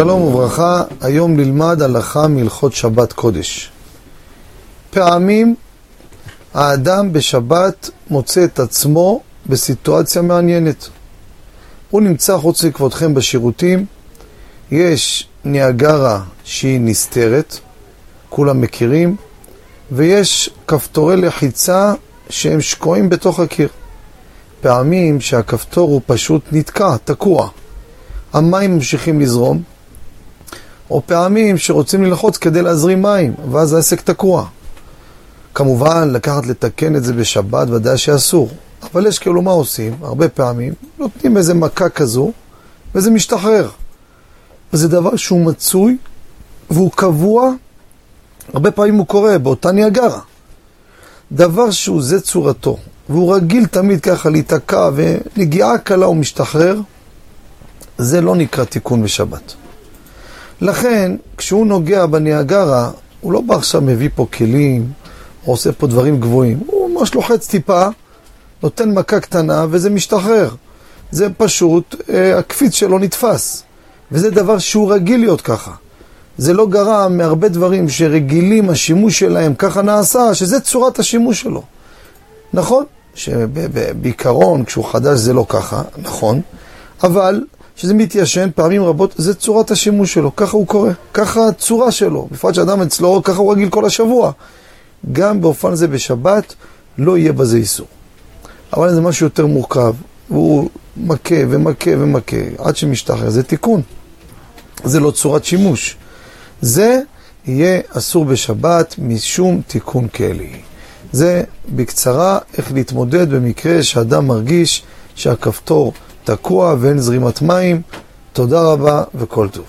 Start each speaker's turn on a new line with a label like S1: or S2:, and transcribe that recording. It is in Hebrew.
S1: שלום וברכה, היום נלמד הלכה מהלכות שבת קודש. פעמים האדם בשבת מוצא את עצמו בסיטואציה מעניינת. הוא נמצא חוץ לכבודכם בשירותים, יש ניאגרה שהיא נסתרת, כולם מכירים, ויש כפתורי לחיצה שהם שקועים בתוך הקיר. פעמים שהכפתור הוא פשוט נתקע, תקוע. המים ממשיכים לזרום, או פעמים שרוצים ללחוץ כדי להזרים מים, ואז העסק תקוע. כמובן, לקחת לתקן את זה בשבת ודאי שאסור, אבל יש כאילו מה עושים? הרבה פעמים נותנים איזה מכה כזו, וזה משתחרר. וזה דבר שהוא מצוי, והוא קבוע, הרבה פעמים הוא קורה באותה ניאגרה. דבר שהוא זה צורתו, והוא רגיל תמיד ככה להיתקע, ונגיעה קלה הוא משתחרר, זה לא נקרא תיקון בשבת. לכן, כשהוא נוגע בניאגרה, הוא לא בא עכשיו מביא פה כלים, או עושה פה דברים גבוהים. הוא ממש לוחץ טיפה, נותן מכה קטנה, וזה משתחרר. זה פשוט, אה, הקפיץ שלו נתפס. וזה דבר שהוא רגיל להיות ככה. זה לא גרם מהרבה דברים שרגילים, השימוש שלהם ככה נעשה, שזה צורת השימוש שלו. נכון, שבעיקרון, כשהוא חדש זה לא ככה, נכון, אבל שזה מתיישן פעמים רבות, זה צורת השימוש שלו, ככה הוא קורא, ככה הצורה שלו, בפרט שאדם אצלו, ככה הוא רגיל כל השבוע. גם באופן זה בשבת, לא יהיה בזה איסור. אבל זה משהו יותר מורכב, והוא מכה ומכה ומכה, עד שמשתחרר, זה תיקון. זה לא צורת שימוש. זה יהיה אסור בשבת משום תיקון כלי. זה בקצרה איך להתמודד במקרה שאדם מרגיש שהכפתור תקוע ואין זרימת מים. תודה רבה וכל טוב.